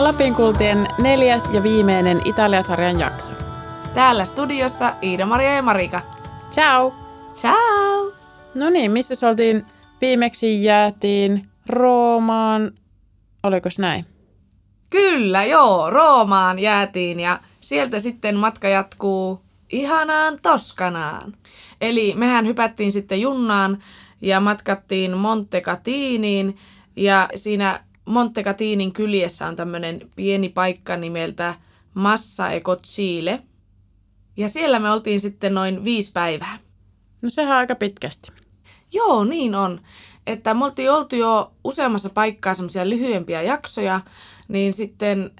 alkaa Lapin kultien neljäs ja viimeinen Italia-sarjan jakso. Täällä studiossa Iida-Maria ja Marika. Ciao! Ciao! No niin, missä oltiin viimeksi jäätiin Roomaan, oliko näin? Kyllä, joo, Roomaan jäätiin ja sieltä sitten matka jatkuu ihanaan Toskanaan. Eli mehän hypättiin sitten junnaan ja matkattiin Montecatiniin ja siinä Montecatinin kyljessä on tämmöinen pieni paikka nimeltä Massa e Chile. Ja siellä me oltiin sitten noin viisi päivää. No sehän on aika pitkästi. Joo, niin on. Että me oltiin oltu jo useammassa paikkaa semmoisia lyhyempiä jaksoja, niin sitten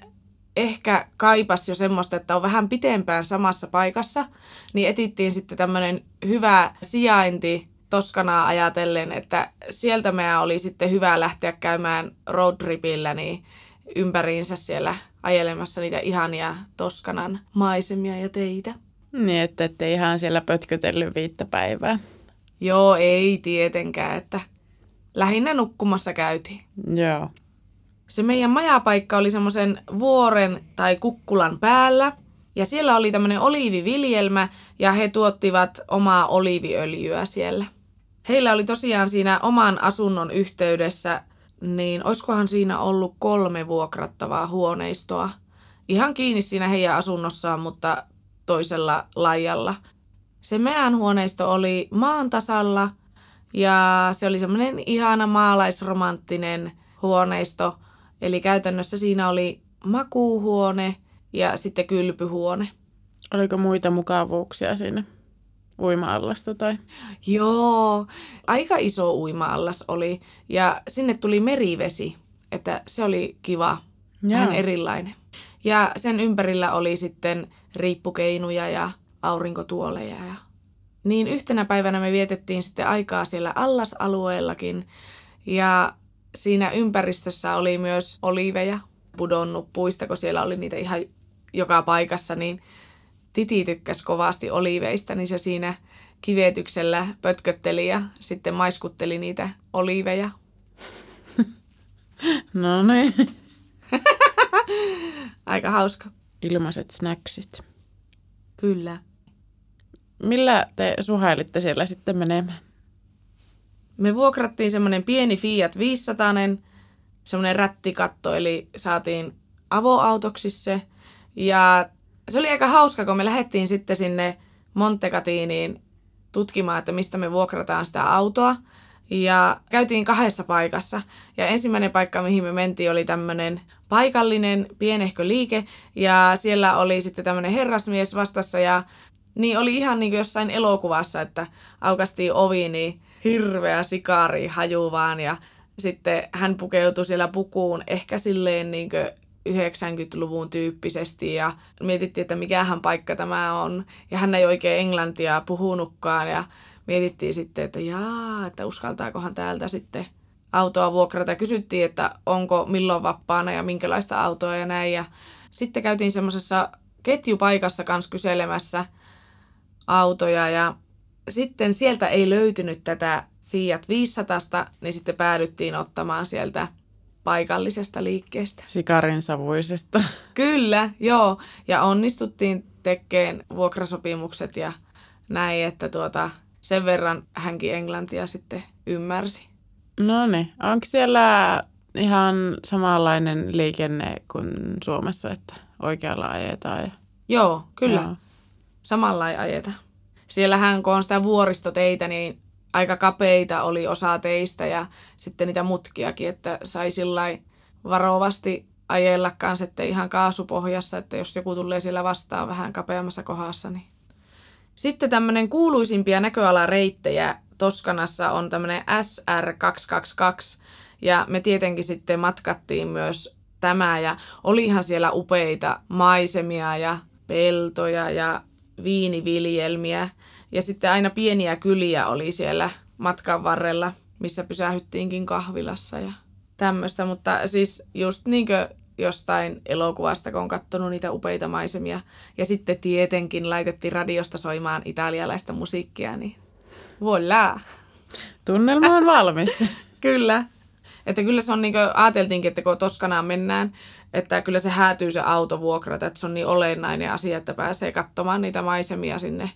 ehkä kaipas jo semmoista, että on vähän pitempään samassa paikassa, niin etittiin sitten tämmöinen hyvä sijainti Toskanaa ajatellen, että sieltä meidän oli sitten hyvä lähteä käymään roadtripillä niin ympäriinsä siellä ajelemassa niitä ihania Toskanan maisemia ja teitä. Niin, että ette ihan siellä pötkötellyt viittä päivää. Joo, ei tietenkään, että lähinnä nukkumassa käytiin. Joo. Se meidän majapaikka oli semmoisen vuoren tai kukkulan päällä. Ja siellä oli tämmöinen oliiviviljelmä ja he tuottivat omaa oliiviöljyä siellä. Heillä oli tosiaan siinä oman asunnon yhteydessä, niin olisikohan siinä ollut kolme vuokrattavaa huoneistoa. Ihan kiinni siinä heidän asunnossaan, mutta toisella lajalla. Se meidän huoneisto oli maan tasalla ja se oli semmoinen ihana maalaisromanttinen huoneisto. Eli käytännössä siinä oli makuuhuone ja sitten kylpyhuone. Oliko muita mukavuuksia siinä uima-allasta tai? Joo, aika iso uima-allas oli ja sinne tuli merivesi, että se oli kiva, Jaa. vähän erilainen. Ja sen ympärillä oli sitten riippukeinuja ja aurinkotuoleja. Ja... Niin yhtenä päivänä me vietettiin sitten aikaa siellä allasalueellakin ja siinä ympäristössä oli myös oliveja pudonnut puista, kun siellä oli niitä ihan joka paikassa, niin Titi tykkäsi kovasti oliiveista, niin se siinä kivetyksellä pötkötteli ja sitten maiskutteli niitä oliiveja. No niin. Aika hauska. Ilmaiset snacksit. Kyllä. Millä te suhailitte siellä sitten menemään? Me vuokrattiin semmoinen pieni Fiat 500, semmoinen rättikatto, eli saatiin avoautoksi se. Ja se oli aika hauska, kun me lähdettiin sitten sinne Montecatiniin tutkimaan, että mistä me vuokrataan sitä autoa. Ja käytiin kahdessa paikassa. Ja ensimmäinen paikka, mihin me mentiin, oli tämmöinen paikallinen pienehkö liike. Ja siellä oli sitten tämmöinen herrasmies vastassa ja niin oli ihan niin kuin jossain elokuvassa, että aukastiin ovi, niin hirveä sikari haju vaan ja sitten hän pukeutui siellä pukuun ehkä silleen niin 90-luvun tyyppisesti ja mietittiin, että mikähän paikka tämä on. Ja hän ei oikein englantia puhunutkaan ja mietittiin sitten, että jaa, että uskaltaakohan täältä sitten autoa vuokrata. Kysyttiin, että onko milloin vapaana ja minkälaista autoa ja näin. Ja sitten käytiin semmoisessa ketjupaikassa kanssa kyselemässä autoja ja sitten sieltä ei löytynyt tätä Fiat 500, niin sitten päädyttiin ottamaan sieltä paikallisesta liikkeestä. Sikarin savuisesta. Kyllä, joo. Ja onnistuttiin tekemään vuokrasopimukset ja näin, että tuota, sen verran hänkin englantia sitten ymmärsi. No niin, onko siellä ihan samanlainen liikenne kuin Suomessa, että oikealla ajetaan? Ja... Joo, kyllä. Joo. Samalla ajetaan. Siellähän kun on sitä vuoristoteitä, niin aika kapeita oli osa teistä ja sitten niitä mutkiakin, että sai sillä varovasti ajella kanssa, että ihan kaasupohjassa, että jos joku tulee siellä vastaan vähän kapeammassa kohdassa. Niin. Sitten tämmöinen kuuluisimpia näköalareittejä Toskanassa on tämmöinen SR222 ja me tietenkin sitten matkattiin myös tämä ja olihan siellä upeita maisemia ja peltoja ja viiniviljelmiä ja sitten aina pieniä kyliä oli siellä matkan varrella, missä pysähyttiinkin kahvilassa ja tämmöistä. Mutta siis just niin kuin jostain elokuvasta, kun on katsonut niitä upeita maisemia. Ja sitten tietenkin laitettiin radiosta soimaan italialaista musiikkia, niin voilà. Tunnelma on valmis. Kyllä. Että kyllä se on niin kuin, ajateltiinkin, että kun Toskanaan mennään, että kyllä se häätyy se auto vuokrata, että se on niin olennainen asia, että pääsee katsomaan niitä maisemia sinne.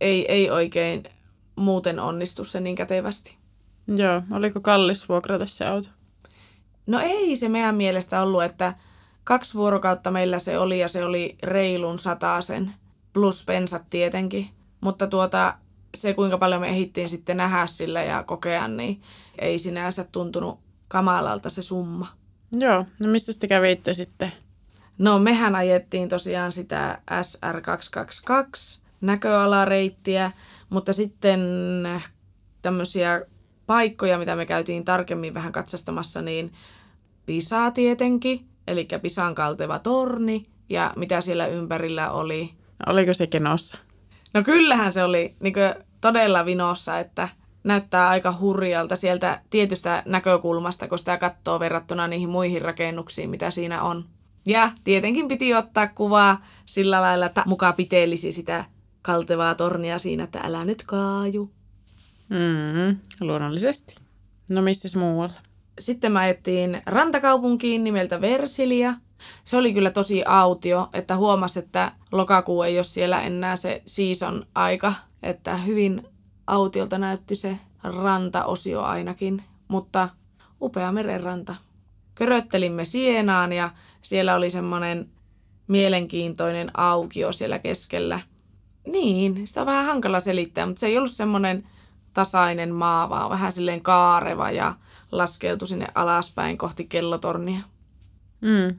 Ei, ei oikein muuten onnistu se niin kätevästi. Joo, oliko kallis vuokrata se auto? No ei se meidän mielestä ollut, että kaksi vuorokautta meillä se oli ja se oli reilun sen plus pensat tietenkin. Mutta tuota, se kuinka paljon me ehittiin sitten nähdä sillä ja kokea, niin ei sinänsä tuntunut kamalalta se summa. Joo, no missä te kävitte sitten? No mehän ajettiin tosiaan sitä SR222 näköalareittiä, mutta sitten tämmöisiä paikkoja, mitä me käytiin tarkemmin vähän katsastamassa, niin Pisa tietenkin, eli Pisan kalteva torni ja mitä siellä ympärillä oli. Oliko se kenossa? No kyllähän se oli niin todella vinossa, että näyttää aika hurjalta sieltä tietystä näkökulmasta, kun sitä katsoo verrattuna niihin muihin rakennuksiin, mitä siinä on. Ja tietenkin piti ottaa kuvaa sillä lailla, että mukaan piteellisi sitä kaltevaa tornia siinä, että älä nyt kaaju. Mm, luonnollisesti. No missä muualla? Sitten mä ajettiin rantakaupunkiin nimeltä Versilia. Se oli kyllä tosi autio, että huomasi, että lokakuu ei ole siellä enää se season aika. Että hyvin autiolta näytti se rantaosio ainakin, mutta upea merenranta. Köröttelimme Sienaan ja siellä oli semmoinen mielenkiintoinen aukio siellä keskellä. Niin, sitä on vähän hankala selittää, mutta se ei ollut semmoinen tasainen maa, vaan vähän silleen kaareva ja laskeutui sinne alaspäin kohti kellotornia. Mm.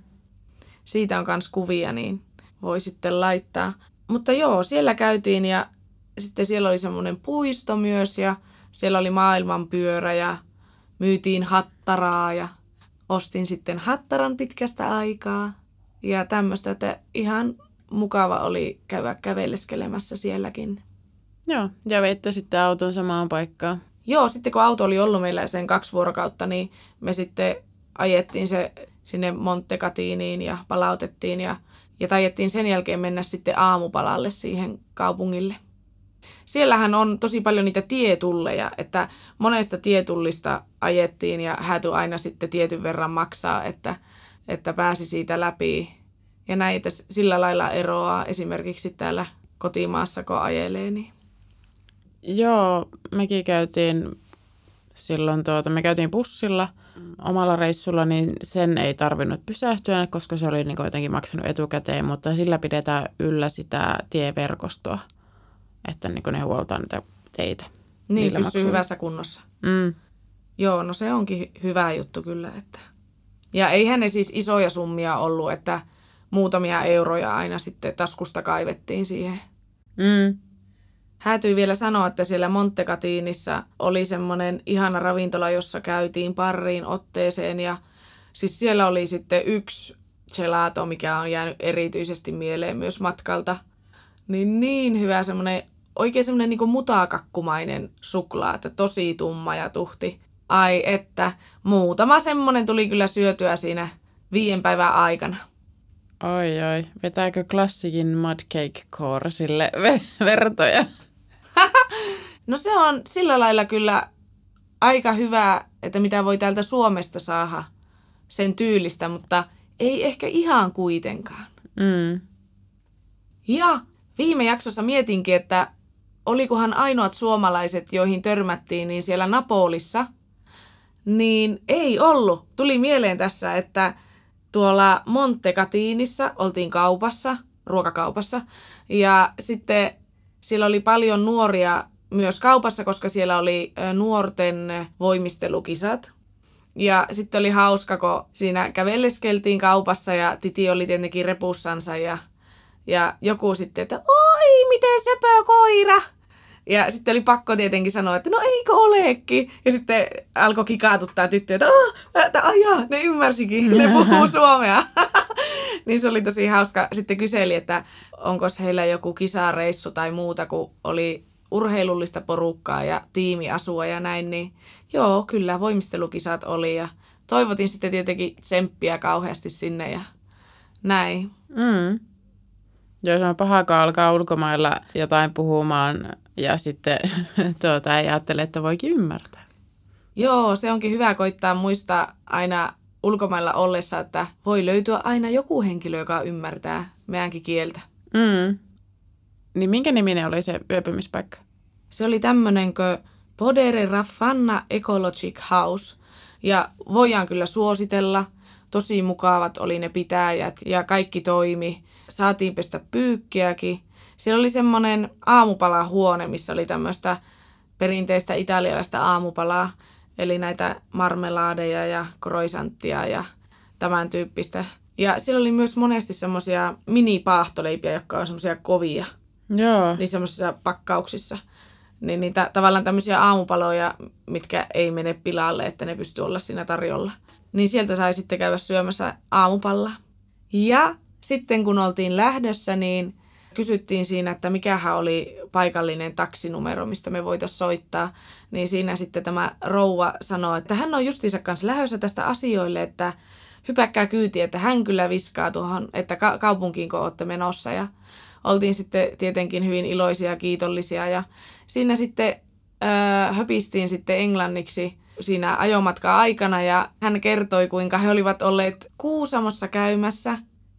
Siitä on myös kuvia, niin voi sitten laittaa. Mutta joo, siellä käytiin ja sitten siellä oli semmoinen puisto myös ja siellä oli maailmanpyörä ja myytiin hattaraa ja ostin sitten hattaran pitkästä aikaa. Ja tämmöistä, että ihan mukava oli käydä kävelleskelemässä sielläkin. Joo, ja veitte sitten auton samaan paikkaan. Joo, sitten kun auto oli ollut meillä sen kaksi vuorokautta, niin me sitten ajettiin se sinne Montecatiniin ja palautettiin ja, ja tajettiin sen jälkeen mennä sitten aamupalalle siihen kaupungille. Siellähän on tosi paljon niitä tietulleja, että monesta tietullista ajettiin ja hääty aina sitten tietyn verran maksaa, että, että pääsi siitä läpi. Ja näitä sillä lailla eroaa esimerkiksi täällä kotimaassa, kun ajelee. Niin. Joo, mekin käytiin silloin, tuota, me käytiin bussilla omalla reissulla, niin sen ei tarvinnut pysähtyä, koska se oli niin jotenkin maksanut etukäteen, mutta sillä pidetään yllä sitä tieverkostoa, että niin ne huoltaa niitä teitä. Niin, pysyy maksuilla. hyvässä kunnossa. Mm. Joo, no se onkin hyvä juttu kyllä. Että... Ja eihän ne siis isoja summia ollut, että muutamia euroja aina sitten taskusta kaivettiin siihen. Mm. Häätyi vielä sanoa, että siellä Montecatiinissa oli semmoinen ihana ravintola, jossa käytiin pariin otteeseen ja siis siellä oli sitten yksi gelato, mikä on jäänyt erityisesti mieleen myös matkalta. Niin niin hyvä semmoinen, oikein semmoinen niin mutakakkumainen suklaa, että tosi tumma ja tuhti. Ai että, muutama semmoinen tuli kyllä syötyä siinä viiden päivän aikana. Oi oi, vetääkö klassikin Mudcake Core sille vertoja? no se on sillä lailla kyllä aika hyvä, että mitä voi täältä Suomesta saada sen tyylistä, mutta ei ehkä ihan kuitenkaan. Mm. Ja viime jaksossa mietinkin, että olikohan ainoat suomalaiset, joihin törmättiin, niin siellä Napolissa, niin ei ollut. Tuli mieleen tässä, että tuolla Montecatiinissa oltiin kaupassa, ruokakaupassa, ja sitten siellä oli paljon nuoria myös kaupassa, koska siellä oli nuorten voimistelukisat. Ja sitten oli hauska, kun siinä kävelleskeltiin kaupassa ja Titi oli tietenkin repussansa ja, ja joku sitten, että oi, miten söpö koira. Ja sitten oli pakko tietenkin sanoa, että no eikö olekin. Ja sitten alkoi kikaatuttaa tyttöjä, että oh, ai jaa, ne ymmärsikin, ne puhuu suomea. niin se oli tosi hauska. Sitten kyseli, että onko heillä joku kisareissu tai muuta, kun oli urheilullista porukkaa ja tiimiasua ja näin, niin joo, kyllä voimistelukisat oli ja toivotin sitten tietenkin tsemppiä kauheasti sinne ja näin. Mm. Jos on paha, alkaa ulkomailla jotain puhumaan ja sitten tuota, ei ajattele, että voikin ymmärtää. Joo, se onkin hyvä koittaa muistaa aina ulkomailla ollessa, että voi löytyä aina joku henkilö, joka ymmärtää meidänkin kieltä. Mm. Niin minkä niminen oli se yöpymispaikka? Se oli tämmönenkö Podere Raffanna Ecologic House. Ja voidaan kyllä suositella. Tosi mukavat oli ne pitäjät ja kaikki toimi. Saatiin pestä pyykkiäkin. Siellä oli semmoinen aamupalahuone, missä oli tämmöistä perinteistä italialaista aamupalaa. Eli näitä marmelaadeja ja kroisanttia ja tämän tyyppistä. Ja siellä oli myös monesti semmoisia mini-paahtoleipiä, jotka on semmoisia kovia. Joo. Niin semmoisissa pakkauksissa. Niin niitä tavallaan tämmöisiä aamupaloja, mitkä ei mene pilalle, että ne pystyy olla siinä tarjolla. Niin sieltä sai sitten käydä syömässä aamupalla. Ja sitten kun oltiin lähdössä, niin kysyttiin siinä, että mikähän oli paikallinen taksinumero, mistä me voitaisiin soittaa. Niin siinä sitten tämä rouva sanoi, että hän on justiinsa kanssa lähdössä tästä asioille, että hypäkkää kyytiä, että hän kyllä viskaa tuohon, että ka- kaupunkiin kun olette menossa. Ja oltiin sitten tietenkin hyvin iloisia ja kiitollisia. Ja siinä sitten öö, höpistiin sitten englanniksi siinä ajomatka aikana ja hän kertoi, kuinka he olivat olleet Kuusamossa käymässä.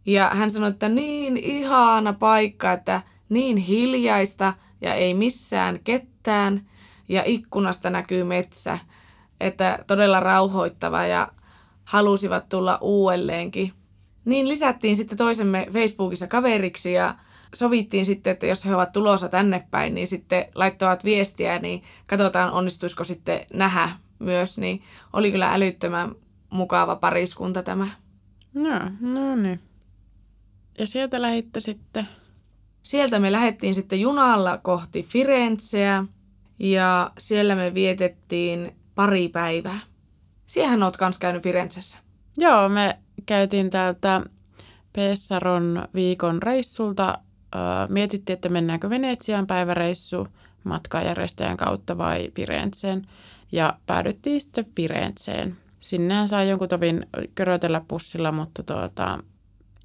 Ja hän sanoi, että niin ihana paikka, että niin hiljaista ja ei missään ketään ja ikkunasta näkyy metsä. Että todella rauhoittava ja halusivat tulla uudelleenkin. Niin lisättiin sitten toisemme Facebookissa kaveriksi ja sovittiin sitten, että jos he ovat tulossa tänne päin, niin sitten laittavat viestiä, niin katsotaan onnistuisiko sitten nähdä myös. Niin oli kyllä älyttömän mukava pariskunta tämä. No, no niin. Ja sieltä lähitte sitten? Sieltä me lähdettiin sitten junalla kohti Firenzeä ja siellä me vietettiin pari päivää. Siehän oot kans käynyt Firenzessä. Joo, me käytiin täältä Pessaron viikon reissulta. Mietittiin, että mennäänkö Venetsiaan päiväreissu matkanjärjestäjän kautta vai Firenzeen. Ja päädyttiin sitten Firenzeen. Sinnehän sai jonkun tovin körötellä pussilla, mutta tuota,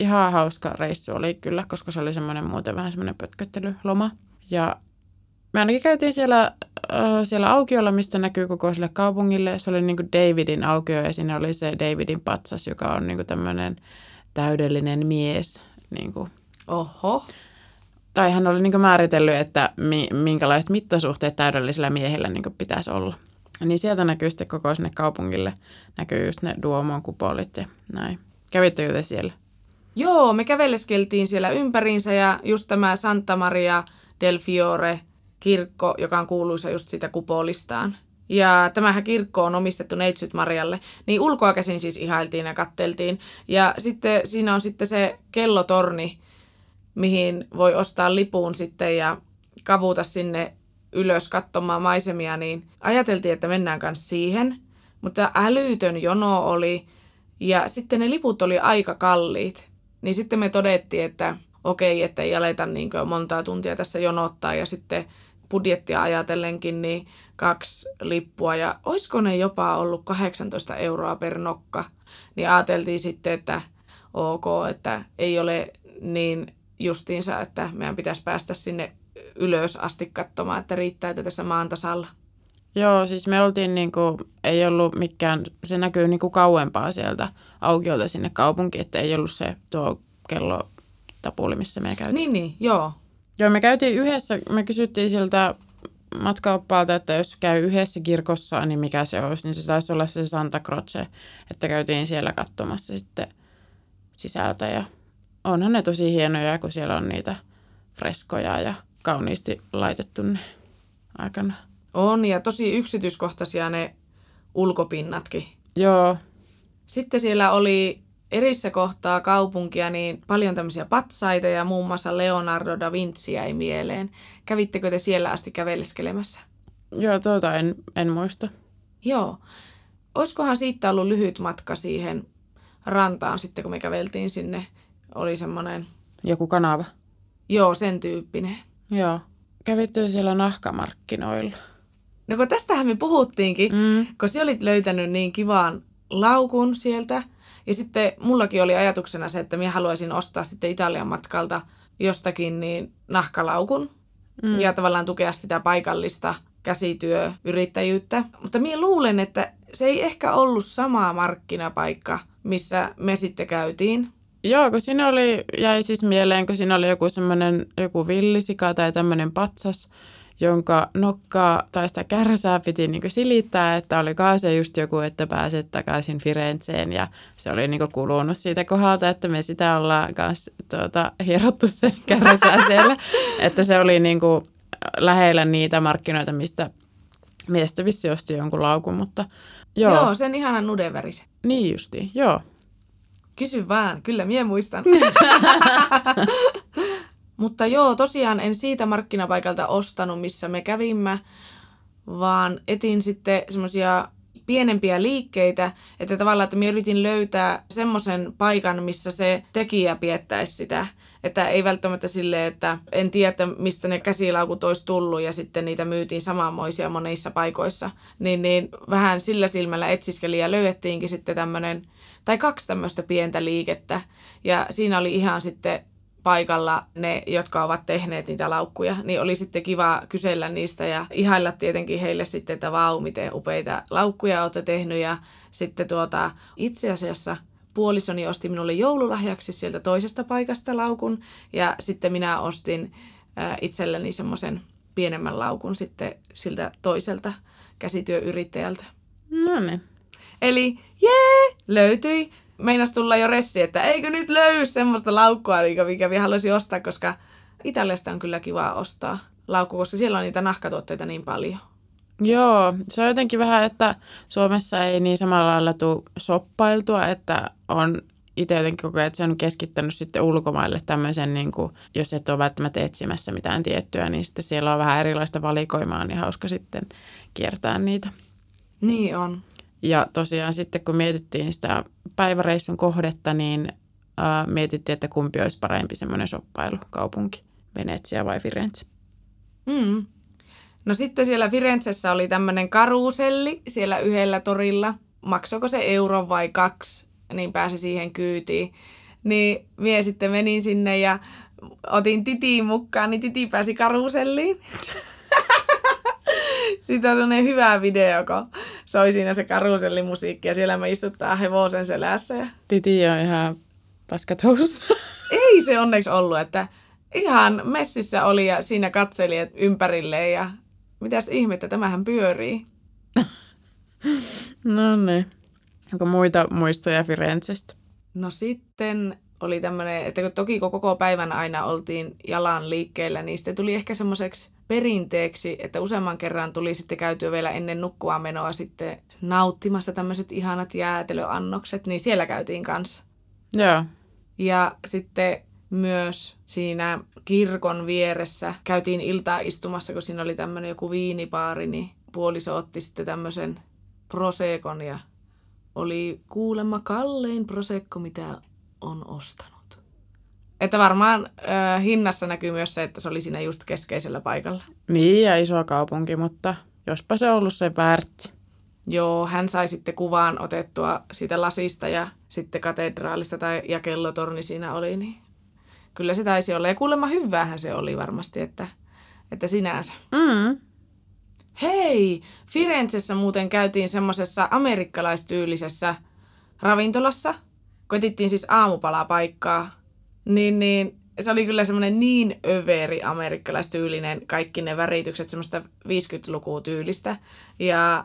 ihan hauska reissu oli kyllä, koska se oli semmoinen muuten vähän semmoinen pötköttelyloma. Ja me ainakin käytiin siellä, äh, siellä aukiolla, mistä näkyy koko sille kaupungille. Se oli niin kuin Davidin aukio ja siinä oli se Davidin patsas, joka on niin kuin tämmöinen täydellinen mies. Niin kuin. Oho. Tai hän oli niin kuin määritellyt, että mi, minkälaiset mittasuhteet täydellisellä miehellä niin kuin pitäisi olla. Niin sieltä näkyy sitten koko sinne kaupungille, näkyy just ne Duomon kupolit ja näin. Kävittekö te siellä? Joo, me käveleskeltiin siellä ympäriinsä ja just tämä Santa Maria del Fiore kirkko, joka on kuuluisa just sitä kupolistaan. Ja tämähän kirkko on omistettu Neitsyt Marialle. Niin ulkoa käsin siis ihailtiin ja katteltiin. Ja sitten siinä on sitten se kellotorni, mihin voi ostaa lipun sitten ja kavuta sinne ylös katsomaan maisemia, niin ajateltiin, että mennään kanssa siihen. Mutta älytön jono oli ja sitten ne liput oli aika kalliit. Niin sitten me todettiin, että okei, että ei aleta niin montaa tuntia tässä jonottaa ja sitten budjettia ajatellenkin niin kaksi lippua ja olisiko ne jopa ollut 18 euroa per nokka, niin ajateltiin sitten, että ok, että ei ole niin justiinsa, että meidän pitäisi päästä sinne ylös asti katsomaan, että riittääkö tässä maan tasalla. Joo, siis me oltiin niin kuin, ei ollut mikään, se näkyy niin kuin kauempaa sieltä aukiolta sinne kaupunkiin, että ei ollut se tuo kello tapuli, missä me käytiin. Niin, niin, joo. Joo, me käytiin yhdessä, me kysyttiin siltä matkaoppaalta, että jos käy yhdessä kirkossa, niin mikä se olisi, niin se taisi olla se Santa Croce, että käytiin siellä katsomassa sitten sisältä ja onhan ne tosi hienoja, kun siellä on niitä freskoja ja kauniisti laitettu ne aikana. On ja tosi yksityiskohtaisia ne ulkopinnatkin. Joo. Sitten siellä oli erissä kohtaa kaupunkia niin paljon tämmöisiä patsaita ja muun muassa Leonardo da Vinci jäi mieleen. Kävittekö te siellä asti käveleskelemässä? Joo, tuota en, en muista. Joo. Olisikohan siitä ollut lyhyt matka siihen rantaan sitten, kun me käveltiin sinne? Oli semmoinen... Joku kanava? Joo, sen tyyppinen. Joo. Kävitte siellä nahkamarkkinoilla? No kun tästähän me puhuttiinkin, mm. kun sä olit löytänyt niin kivan laukun sieltä – ja sitten mullakin oli ajatuksena se, että minä haluaisin ostaa sitten Italian matkalta jostakin niin nahkalaukun mm. ja tavallaan tukea sitä paikallista käsityöyrittäjyyttä. Mutta minä luulen, että se ei ehkä ollut sama markkinapaikka, missä me sitten käytiin. Joo, kun siinä oli, jäi siis mieleen, kun siinä oli joku semmoinen, joku villisika tai tämmöinen patsas, jonka nokkaa tai sitä kärsää piti niin silittää, että oli se just joku, että pääset takaisin Firenzeen ja se oli niin kulunut siitä kohdalta, että me sitä ollaan kanssa tuota, hierottu se kärsää siellä, että se oli niin kuin lähellä niitä markkinoita, mistä miestä vissi osti jonkun laukun, mutta joo. Joo, sen ihanan nudenvärisen. Niin justi, joo. Kysy vaan, kyllä mie muistan. Mutta joo, tosiaan en siitä markkinapaikalta ostanut, missä me kävimme, vaan etin sitten semmoisia pienempiä liikkeitä, että tavallaan, että minä yritin löytää semmoisen paikan, missä se tekijä piettäisi sitä. Että ei välttämättä sille, että en tiedä, että mistä ne käsilaukut olisi tullut ja sitten niitä myytiin samanmoisia monissa paikoissa. Niin, niin vähän sillä silmällä etsiskeli ja löydettiinkin sitten tämmöinen, tai kaksi tämmöistä pientä liikettä. Ja siinä oli ihan sitten paikalla ne, jotka ovat tehneet niitä laukkuja, niin oli sitten kiva kysellä niistä ja ihailla tietenkin heille sitten, että vau, miten upeita laukkuja olette tehnyt ja sitten tuota, itse asiassa puolisoni osti minulle joululahjaksi sieltä toisesta paikasta laukun ja sitten minä ostin äh, itselleni semmoisen pienemmän laukun sitten siltä toiselta käsityöyrittäjältä. No niin. Eli jee, löytyi meinas tulla jo ressi, että eikö nyt löy semmoista laukkua, mikä vielä haluaisi ostaa, koska Italiasta on kyllä kiva ostaa laukku, koska siellä on niitä nahkatuotteita niin paljon. Joo, se on jotenkin vähän, että Suomessa ei niin samalla lailla tule soppailtua, että on itse jotenkin koko ajan, että se on keskittänyt sitten ulkomaille tämmöisen, niin kuin, jos et ole välttämättä etsimässä mitään tiettyä, niin sitten siellä on vähän erilaista valikoimaa, niin hauska sitten kiertää niitä. Niin on. Ja tosiaan sitten kun mietittiin sitä päiväreissun kohdetta, niin äh, mietittiin, että kumpi olisi parempi semmoinen soppailukaupunki, Venetsia vai Firenze. Mm. No sitten siellä Firenzessä oli tämmöinen karuselli siellä yhdellä torilla. Maksoiko se euro vai kaksi, niin pääsi siihen kyytiin. Niin mie sitten menin sinne ja otin titiin mukaan, niin titi pääsi karuselliin. Siitä on hyvä video, kun soi siinä se karusellimusiikki ja siellä me istuttaa hevosen selässä. Ja... Titi on ihan paskatous. Ei se onneksi ollut, että ihan messissä oli ja siinä katseli ympärille ja mitäs ihmettä, tämähän pyörii. no niin. Onko muita muistoja Firenzestä? No sitten oli tämmöinen, että toki koko päivän aina oltiin jalan liikkeellä, niin sitten tuli ehkä semmoiseksi perinteeksi, että useamman kerran tuli sitten käytyä vielä ennen nukkua menoa sitten nauttimassa tämmöiset ihanat jäätelöannokset, niin siellä käytiin kanssa. Joo. Ja sitten myös siinä kirkon vieressä käytiin iltaa istumassa, kun siinä oli tämmöinen joku viinipaari, niin puoliso otti sitten tämmöisen prosekon ja oli kuulemma kallein prosekko, mitä on ostanut. Että varmaan äh, hinnassa näkyy myös se, että se oli siinä just keskeisellä paikalla. Niin, ja iso kaupunki, mutta jospa se ollut se väärti. Joo, hän sai sitten kuvaan otettua siitä lasista ja sitten katedraalista tai, ja kellotorni siinä oli, niin kyllä se taisi olla. Ja kuulemma hyväähän se oli varmasti, että, että sinänsä. Mm. Hei, Firenzessä muuten käytiin semmoisessa amerikkalaistyylisessä ravintolassa. Koetittiin siis aamupalapaikkaa niin, niin se oli kyllä semmoinen niin överi amerikkalaistyylinen, kaikki ne väritykset, semmoista 50-lukua tyylistä. Ja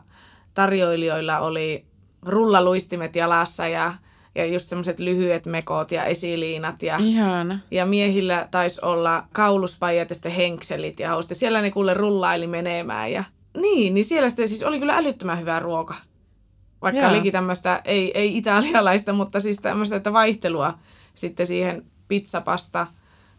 tarjoilijoilla oli rullaluistimet jalassa ja, ja just semmoiset lyhyet mekot ja esiliinat. Ja, Ihana. ja miehillä taisi olla kauluspajat ja sitten henkselit ja hausti. Siellä ne kuule rullaili menemään. Ja, niin, niin siellä sitten siis oli kyllä älyttömän hyvää ruoka. Vaikka Jaa. olikin tämmöistä, ei, ei italialaista, mutta siis tämmöistä että vaihtelua sitten siihen pizzapasta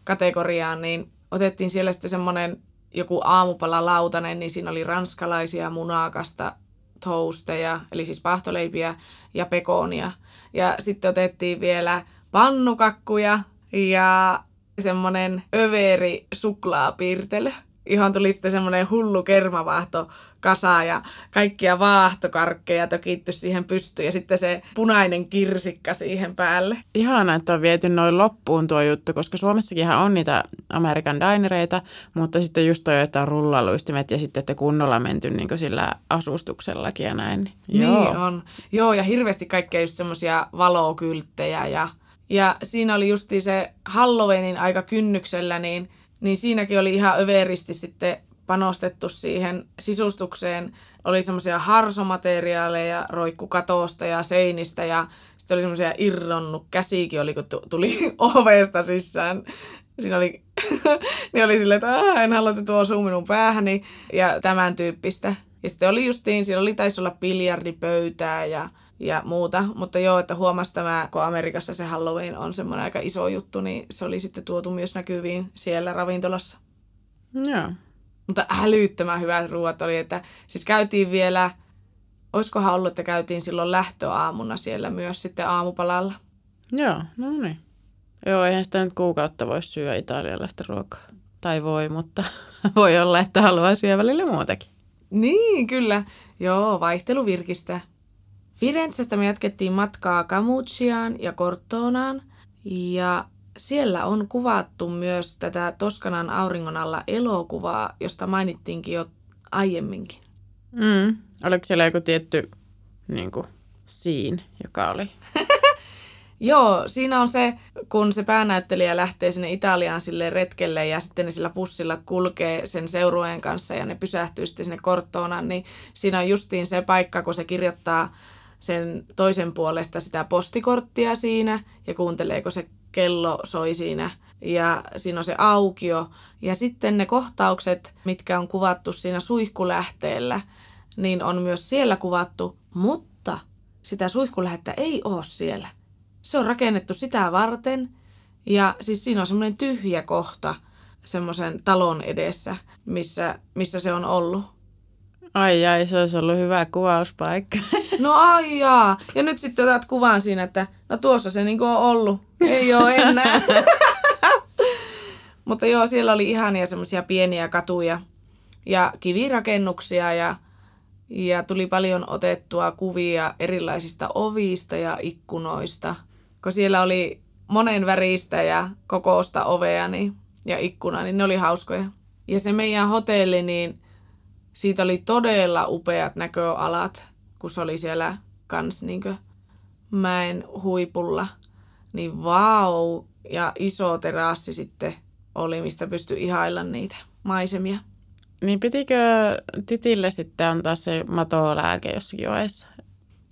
kategoriaan, niin otettiin siellä sitten semmoinen joku aamupala lautanen, niin siinä oli ranskalaisia munakasta toasteja, eli siis pahtoleipiä ja pekonia. Ja sitten otettiin vielä pannukakkuja ja semmoinen överi suklaapirtelö. Ihan tuli sitten semmoinen hullu kermavahto kasa ja kaikkia vaahtokarkkeja tökitty siihen pystyyn ja sitten se punainen kirsikka siihen päälle. Ihana, että on viety noin loppuun tuo juttu, koska Suomessakin on niitä Amerikan dinereita, mutta sitten just toi, että on rullaluistimet ja sitten että kunnolla menty niin sillä asustuksellakin ja näin. Niin Joo. on. Joo, ja hirveästi kaikkea just semmoisia valokylttejä ja ja siinä oli justi se Halloweenin aika kynnyksellä, niin, niin siinäkin oli ihan överisti sitten panostettu siihen sisustukseen. Oli semmoisia harsomateriaaleja, roikku katosta ja seinistä ja sitten oli semmoisia irronnut käsikin, oli kun tuli ovesta sisään. Siinä oli, niin oli silleen, että en halua, että tuo osuu minun päähäni ja tämän tyyppistä. Ja sitten oli justiin, siinä oli taisi olla biljardipöytää ja ja muuta. Mutta joo, että huomasi tämä, kun Amerikassa se Halloween on semmoinen aika iso juttu, niin se oli sitten tuotu myös näkyviin siellä ravintolassa. Joo. Mutta älyttömän hyvät ruoat oli, että siis käytiin vielä, olisikohan ollut, että käytiin silloin lähtöaamuna siellä myös sitten aamupalalla. Joo, no niin. Joo, eihän sitä nyt kuukautta voi syödä italialaista ruokaa. Tai voi, mutta voi olla, että haluaa syödä välillä muutakin. Niin, kyllä. Joo, vaihtelu virkistä. Firenzestä me jatkettiin matkaa Camucciaan ja Cortonaan ja siellä on kuvattu myös tätä Toskanan auringon alla elokuvaa, josta mainittiinkin jo aiemminkin. Mm. Oliko siellä joku tietty niin kuin, scene, joka oli? Joo, siinä on se, kun se päänäyttelijä lähtee sinne Italiaan sille retkelle ja sitten ne sillä pussilla kulkee sen seurueen kanssa ja ne pysähtyy sitten sinne Korttoonaan, niin siinä on justiin se paikka, kun se kirjoittaa sen toisen puolesta sitä postikorttia siinä ja kuunteleeko se kello soi siinä ja siinä on se aukio. Ja sitten ne kohtaukset, mitkä on kuvattu siinä suihkulähteellä, niin on myös siellä kuvattu, mutta sitä suihkulähettä ei ole siellä. Se on rakennettu sitä varten ja siis siinä on semmoinen tyhjä kohta semmoisen talon edessä, missä, missä se on ollut. Ai ai, se olisi ollut hyvä kuvauspaikka. No ai jaa. Ja nyt sitten otat kuvan siinä, että no tuossa se niinku on ollut. Ei ole enää. Mutta joo, siellä oli ihania semmoisia pieniä katuja ja kivirakennuksia ja, ja tuli paljon otettua kuvia erilaisista ovista ja ikkunoista. Kun siellä oli monen väristä ja kokousta ovea niin, ja ikkuna, niin ne oli hauskoja. Ja se meidän hotelli, niin siitä oli todella upeat näköalat, kun se oli siellä kans niinkö mäen huipulla. Niin vau, ja iso terassi sitten oli, mistä pystyi ihailla niitä maisemia. Niin pitikö Titille sitten antaa se matolääke jossakin vaiheessa?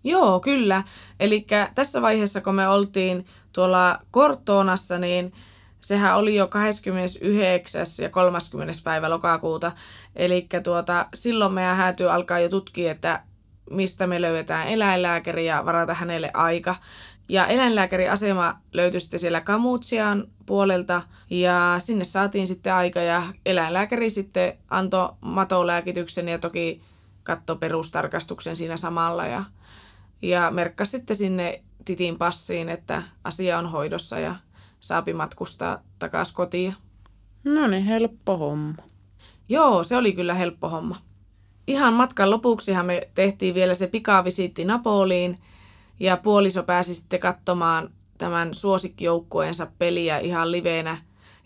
Joo, kyllä. Eli tässä vaiheessa, kun me oltiin tuolla Kortoonassa, niin sehän oli jo 29. ja 30. päivä lokakuuta. Eli tuota, silloin meidän häätyy alkaa jo tutkia, että mistä me löydetään eläinlääkäri ja varata hänelle aika. Ja eläinlääkäriasema löytyi sitten siellä Kamutsian puolelta ja sinne saatiin sitten aika ja eläinlääkäri sitten antoi matolääkityksen ja toki katto perustarkastuksen siinä samalla ja, ja merkkasi sitten sinne Titin passiin, että asia on hoidossa ja saapi matkustaa takaisin kotiin. No niin, helppo homma. Joo, se oli kyllä helppo homma. Ihan matkan lopuksihan me tehtiin vielä se pikavisiitti Napoliin ja puoliso pääsi sitten katsomaan tämän suosikkijoukkueensa peliä ihan liveenä.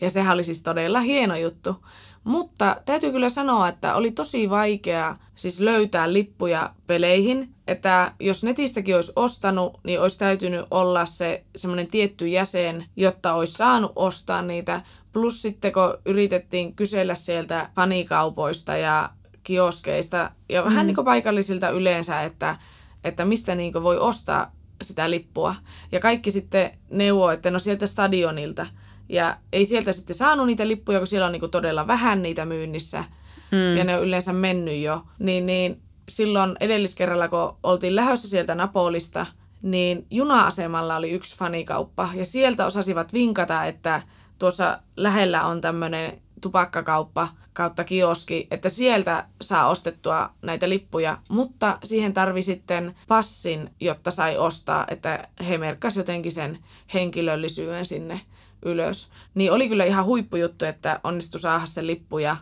Ja sehän oli siis todella hieno juttu. Mutta täytyy kyllä sanoa, että oli tosi vaikea siis löytää lippuja peleihin. Että jos netistäkin olisi ostanut, niin olisi täytynyt olla se semmoinen tietty jäsen, jotta olisi saanut ostaa niitä. Plus sitten kun yritettiin kysellä sieltä fanikaupoista ja kioskeista ja mm. vähän niin kuin paikallisilta yleensä, että, että mistä niin voi ostaa sitä lippua. Ja kaikki sitten neuvoo, että no sieltä stadionilta. Ja ei sieltä sitten saanut niitä lippuja, kun siellä on niin todella vähän niitä myynnissä. Mm. Ja ne on yleensä mennyt jo. Niin, niin silloin edelliskerralla, kun oltiin lähdössä sieltä Napolista, niin juna-asemalla oli yksi fanikauppa. Ja sieltä osasivat vinkata, että tuossa lähellä on tämmöinen tupakkakauppa kautta kioski, että sieltä saa ostettua näitä lippuja, mutta siihen tarvi sitten passin, jotta sai ostaa, että he merkkasi jotenkin sen henkilöllisyyden sinne ylös. Niin oli kyllä ihan huippujuttu, että onnistui saada se lippu ja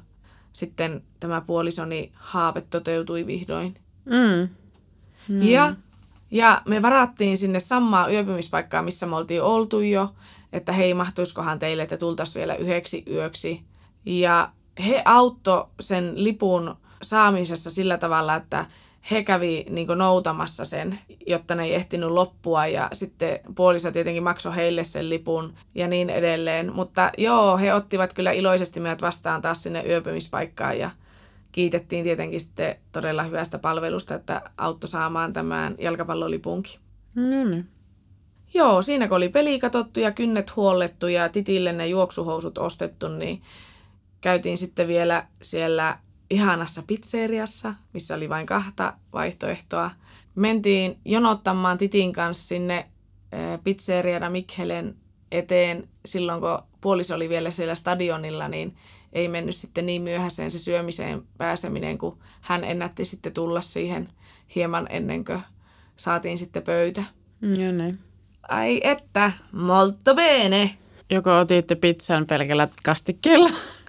sitten tämä puolisoni haave toteutui vihdoin. Mm. Mm. Ja, ja me varattiin sinne samaa yöpymispaikkaa, missä me oltiin oltu jo, että hei, mahtuiskohan teille, että tultaisiin vielä yhdeksi yöksi. Ja he auttoi sen lipun saamisessa sillä tavalla, että he kävi niin noutamassa sen, jotta ne ei ehtinyt loppua ja sitten puolissa tietenkin maksoi heille sen lipun ja niin edelleen. Mutta joo, he ottivat kyllä iloisesti meidät vastaan taas sinne yöpymispaikkaan ja kiitettiin tietenkin sitten todella hyvästä palvelusta, että auttoi saamaan tämän jalkapallolipunkin. No niin. Joo, siinä kun oli peli katsottu ja kynnet huollettu ja titille ne juoksuhousut ostettu, niin käytiin sitten vielä siellä ihanassa pizzeriassa, missä oli vain kahta vaihtoehtoa. Mentiin jonottamaan Titin kanssa sinne pizzeriana Mikhelen eteen silloin, kun puoliso oli vielä siellä stadionilla, niin ei mennyt sitten niin myöhäiseen se syömiseen pääseminen, kun hän ennätti sitten tulla siihen hieman ennen kuin saatiin sitten pöytä. Joo niin. Ai että, molto bene. Joko otitte pizzan pelkällä kastikkeella?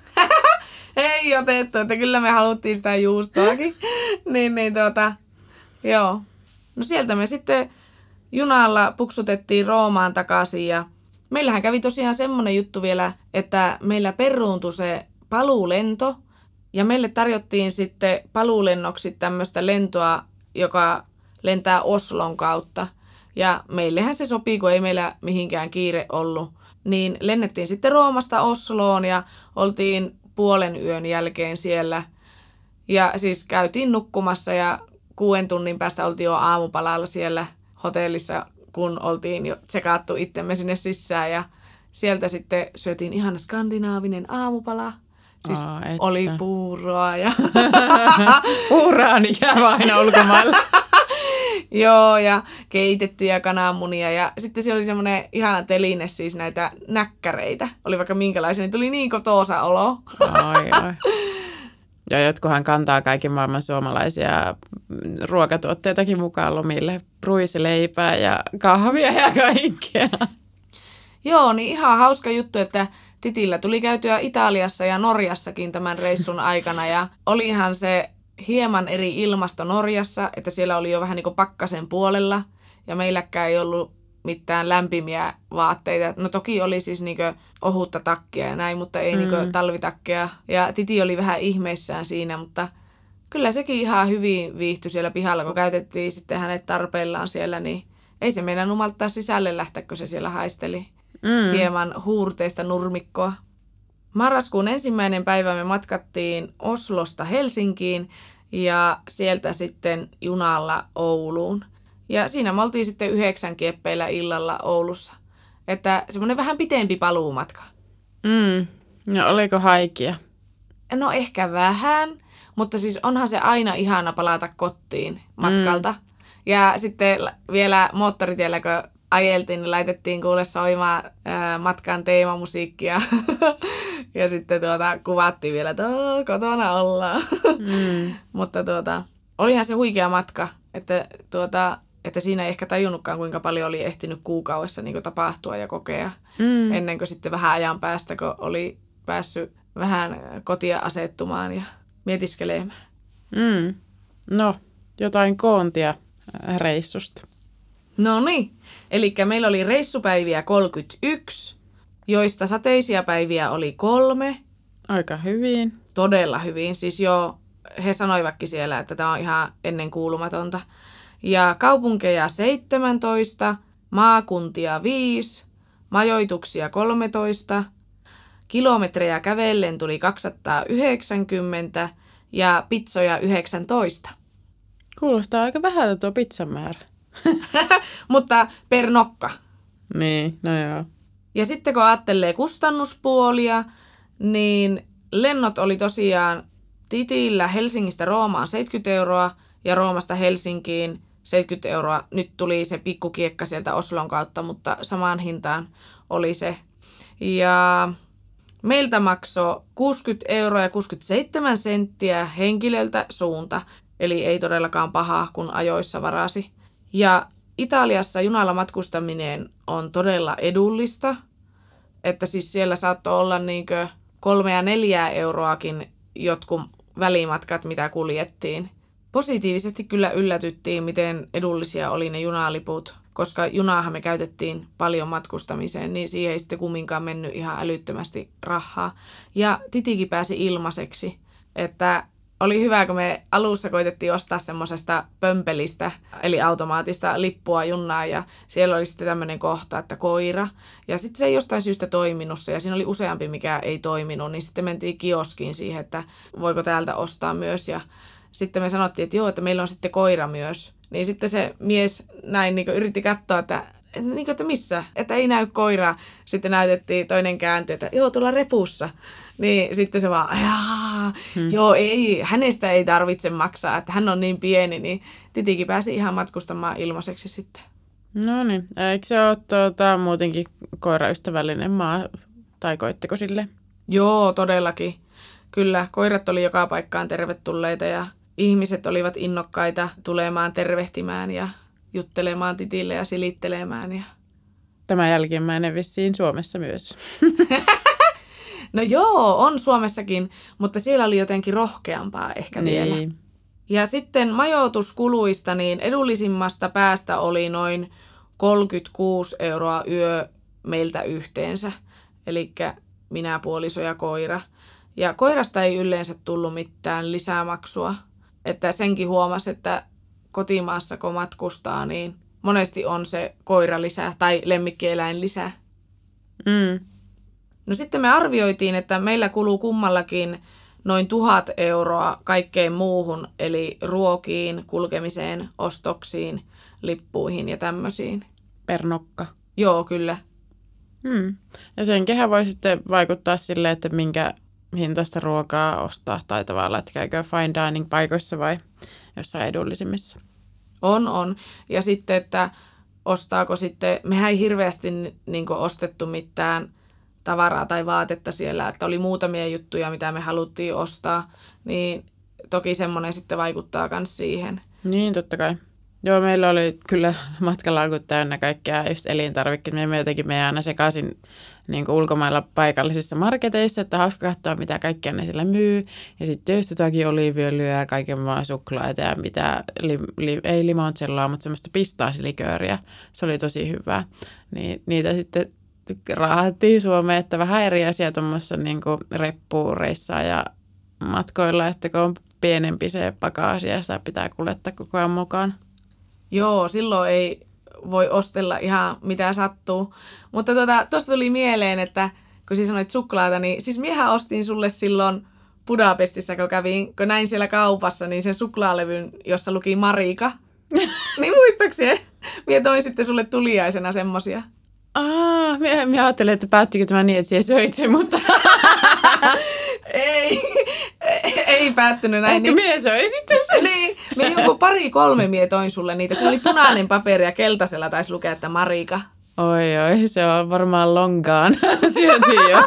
ei otettu, että kyllä me haluttiin sitä juustoakin. niin, niin tuota, joo. No sieltä me sitten junalla puksutettiin Roomaan takaisin ja meillähän kävi tosiaan semmoinen juttu vielä, että meillä peruuntui se paluulento ja meille tarjottiin sitten paluulennoksi tämmöistä lentoa, joka lentää Oslon kautta. Ja meillehän se sopii, kun ei meillä mihinkään kiire ollut. Niin lennettiin sitten Roomasta Osloon ja oltiin puolen yön jälkeen siellä. Ja siis käytiin nukkumassa ja kuuden tunnin päästä oltiin jo aamupalalla siellä hotellissa, kun oltiin jo tsekaattu itsemme sinne sisään ja sieltä sitten syötiin ihan skandinaavinen aamupala. Siis Aa, että. oli puuroa ja Puuraa, niin jää aina ulkomailla. joo ja keitettyjä kananmunia ja sitten siellä oli semmoinen ihana teline siis näitä näkkäreitä. Oli vaikka minkälaisia, niin tuli niin kotoosa olo. Oi, oi. Ja jotkuhan kantaa kaiken maailman suomalaisia ruokatuotteitakin mukaan lomille. Ruisileipää ja kahvia ja kaikkea. Joo, niin ihan hauska juttu, että Titillä tuli käytyä Italiassa ja Norjassakin tämän reissun aikana ja olihan se hieman eri ilmasto Norjassa, että siellä oli jo vähän niin kuin pakkasen puolella ja meilläkään ei ollut mitään lämpimiä vaatteita. No toki oli siis niin ohutta takkia ja näin, mutta ei mm. niin talvitakkeja. Ja Titi oli vähän ihmeissään siinä, mutta kyllä sekin ihan hyvin viihtyi siellä pihalla, kun käytettiin sitten hänet tarpeillaan siellä, niin ei se meidän numaltaa sisälle lähteä, kun se siellä haisteli mm. hieman huurteista nurmikkoa. Marraskuun ensimmäinen päivä me matkattiin Oslosta Helsinkiin ja sieltä sitten junalla Ouluun. Ja siinä me oltiin sitten yhdeksän kieppeillä illalla Oulussa. Että semmoinen vähän pitempi paluumatka. Mm. No oliko haikia? No ehkä vähän, mutta siis onhan se aina ihana palata kotiin matkalta. Mm. Ja sitten vielä moottoritiellä, kun ajeltiin, niin laitettiin kuule soimaan ää, matkan teemamusiikkia. ja sitten tuota, kuvattiin vielä, että kotona ollaan. Mm. Mutta tuota, olihan se huikea matka, että, tuota, että siinä ei ehkä tajunnutkaan, kuinka paljon oli ehtinyt kuukaudessa niin tapahtua ja kokea. Mm. Ennen kuin sitten vähän ajan päästä, kun oli päässyt vähän kotia asettumaan ja mietiskelemään. Mm. No, jotain koontia reissusta. No niin, eli meillä oli reissupäiviä 31, joista sateisia päiviä oli kolme. Aika hyvin. Todella hyvin, siis jo he sanoivatkin siellä, että tämä on ihan ennen kuulumatonta. Ja kaupunkeja 17, maakuntia 5, majoituksia 13, kilometrejä kävellen tuli 290 ja pizzoja 19. Kuulostaa aika vähältä tuo pizzan määrä. Mutta per nokka. Niin, no joo. Ja sitten kun ajattelee kustannuspuolia, niin lennot oli tosiaan Titillä Helsingistä Roomaan 70 euroa ja Roomasta Helsinkiin 70 euroa. Nyt tuli se pikkukiekka sieltä Oslon kautta, mutta samaan hintaan oli se. Ja meiltä maksoi 60 euroa ja 67 senttiä henkilöltä suunta. Eli ei todellakaan pahaa, kun ajoissa varasi. Ja Italiassa junalla matkustaminen on todella edullista. Että siis siellä saattoi olla niinkö kolme ja neljää euroakin jotkut välimatkat, mitä kuljettiin. Positiivisesti kyllä yllätyttiin, miten edullisia oli ne junaliput, koska junaahan me käytettiin paljon matkustamiseen, niin siihen ei sitten kumminkaan mennyt ihan älyttömästi rahaa. Ja titikin pääsi ilmaiseksi, että oli hyvä, kun me alussa koitettiin ostaa semmoisesta pömpelistä, eli automaatista lippua junnaa, ja siellä oli sitten tämmöinen kohta, että koira. Ja sitten se ei jostain syystä toiminut se, ja siinä oli useampi, mikä ei toiminut, niin sitten mentiin kioskiin siihen, että voiko täältä ostaa myös, ja sitten me sanottiin, että joo, että meillä on sitten koira myös. Niin sitten se mies näin niin yritti katsoa, että niin kuin, että missä, että ei näy koiraa. Sitten näytettiin toinen kääntö, että joo, tuolla repussa. Niin sitten se vaan, hmm. joo, ei, hänestä ei tarvitse maksaa, että hän on niin pieni, niin Titikin pääsi ihan matkustamaan ilmaiseksi sitten. No niin, eikö se ole tuota, muutenkin koiraystävällinen maa, tai koitteko sille? Joo, todellakin. Kyllä, koirat oli joka paikkaan tervetulleita ja ihmiset olivat innokkaita tulemaan tervehtimään ja juttelemaan titille ja silittelemään. Ja... Tämä jälkimmäinen vissiin Suomessa myös. no joo, on Suomessakin, mutta siellä oli jotenkin rohkeampaa ehkä niin. vielä. Ja sitten majoituskuluista, niin edullisimmasta päästä oli noin 36 euroa yö meiltä yhteensä. Eli minä, puoliso ja koira. Ja koirasta ei yleensä tullut mitään lisämaksua. Että senkin huomasi, että kotimaassa, kun matkustaa, niin monesti on se koira lisää tai lemmikkieläin lisää. Mm. No sitten me arvioitiin, että meillä kuluu kummallakin noin tuhat euroa kaikkeen muuhun, eli ruokiin, kulkemiseen, ostoksiin, lippuihin ja tämmöisiin. Per nokka. Joo, kyllä. Hmm. Ja sen kehä voi sitten vaikuttaa sille, että minkä hintaista ruokaa ostaa tai tavallaan, että käykö fine dining paikoissa vai jossain edullisimmissa. On, on. Ja sitten, että ostaako sitten, mehän ei hirveästi niin ostettu mitään tavaraa tai vaatetta siellä, että oli muutamia juttuja, mitä me haluttiin ostaa, niin toki semmoinen sitten vaikuttaa myös siihen. Niin, totta kai. Joo, meillä oli kyllä matkalaukut täynnä kaikkia just elintarvikkeita. Me jotenkin me aina sekaisin niin ulkomailla paikallisissa marketeissa, että hauska katsoa, mitä kaikkea ne siellä myy. Ja sitten just jotakin oliiviöljyä ja kaiken maan suklaita ja mitä, li, li, ei limoncelloa, mutta semmoista pistaasilikööriä. Se oli tosi hyvää. Niin niitä sitten raahattiin Suomeen, että vähän eri asia tuommoissa niin reppuureissa ja matkoilla, että kun on pienempi se pakaasi ja sitä pitää kuljettaa koko ajan mukaan. Joo, silloin ei voi ostella ihan mitä sattuu. Mutta tuota, tuosta tuli mieleen, että kun siis sanoit suklaata, niin siis miehän ostin sulle silloin Budapestissa, kun kävin, kun näin siellä kaupassa, niin sen suklaalevyn, jossa luki Marika. niin muistaakseni? Mie toin sitten sulle tuliaisena semmosia. Aa, minä, minä ajattelin, että päättyykö tämä niin, että siellä söit sen, mutta... ei, ei päättynyt näin. Ehkä niin... mie söi sitten sen. niin, me joku pari kolme mie toin sulle niitä. Se oli punainen paperi ja keltaisella taisi lukea, että Marika. Oi oi, se on varmaan longaan syöty jo.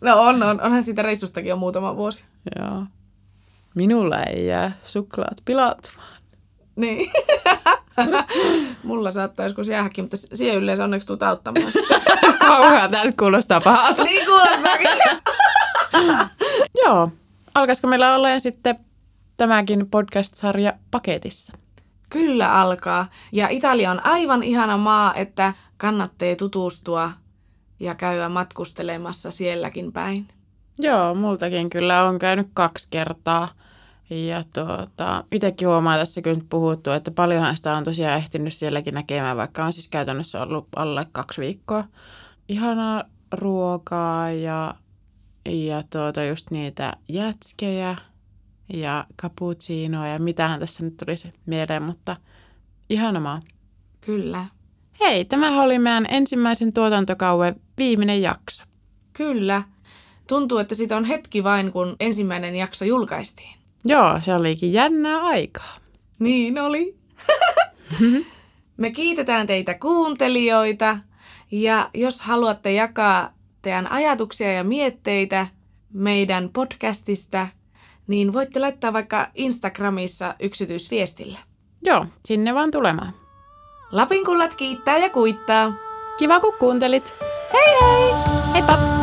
no on, on, onhan siitä reissustakin jo muutama vuosi. Joo. Minulla ei jää suklaat pilaantumaan. Niin. Mulla saattaa joskus jäähäkin, mutta siihen yleensä onneksi tuut auttamaan Kauhean, tämä nyt kuulostaa pahalta. niin kuulostaakin. Joo, alkaisiko meillä olla sitten tämäkin podcast-sarja paketissa? Kyllä alkaa. Ja Italia on aivan ihana maa, että kannattaa tutustua ja käydä matkustelemassa sielläkin päin. Joo, multakin kyllä on käynyt kaksi kertaa. Ja tuota, itsekin huomaa tässä kyllä nyt puhuttu, että paljonhan sitä on tosiaan ehtinyt sielläkin näkemään, vaikka on siis käytännössä ollut alle kaksi viikkoa. Ihanaa ruokaa ja, ja tuota, just niitä jätskejä ja cappuccinoa ja mitähän tässä nyt tulisi mieleen, mutta ihana maa. Kyllä. Hei, tämä oli meidän ensimmäisen tuotantokauden viimeinen jakso. Kyllä. Tuntuu, että siitä on hetki vain, kun ensimmäinen jakso julkaistiin. Joo, se olikin jännää aikaa. Niin oli. Me kiitetään teitä kuuntelijoita ja jos haluatte jakaa teidän ajatuksia ja mietteitä meidän podcastista, niin voitte laittaa vaikka Instagramissa yksityisviestillä. Joo, sinne vaan tulemaan. Lapinkullat kiittää ja kuittaa. Kiva kun kuuntelit. Hei hei! Heippa!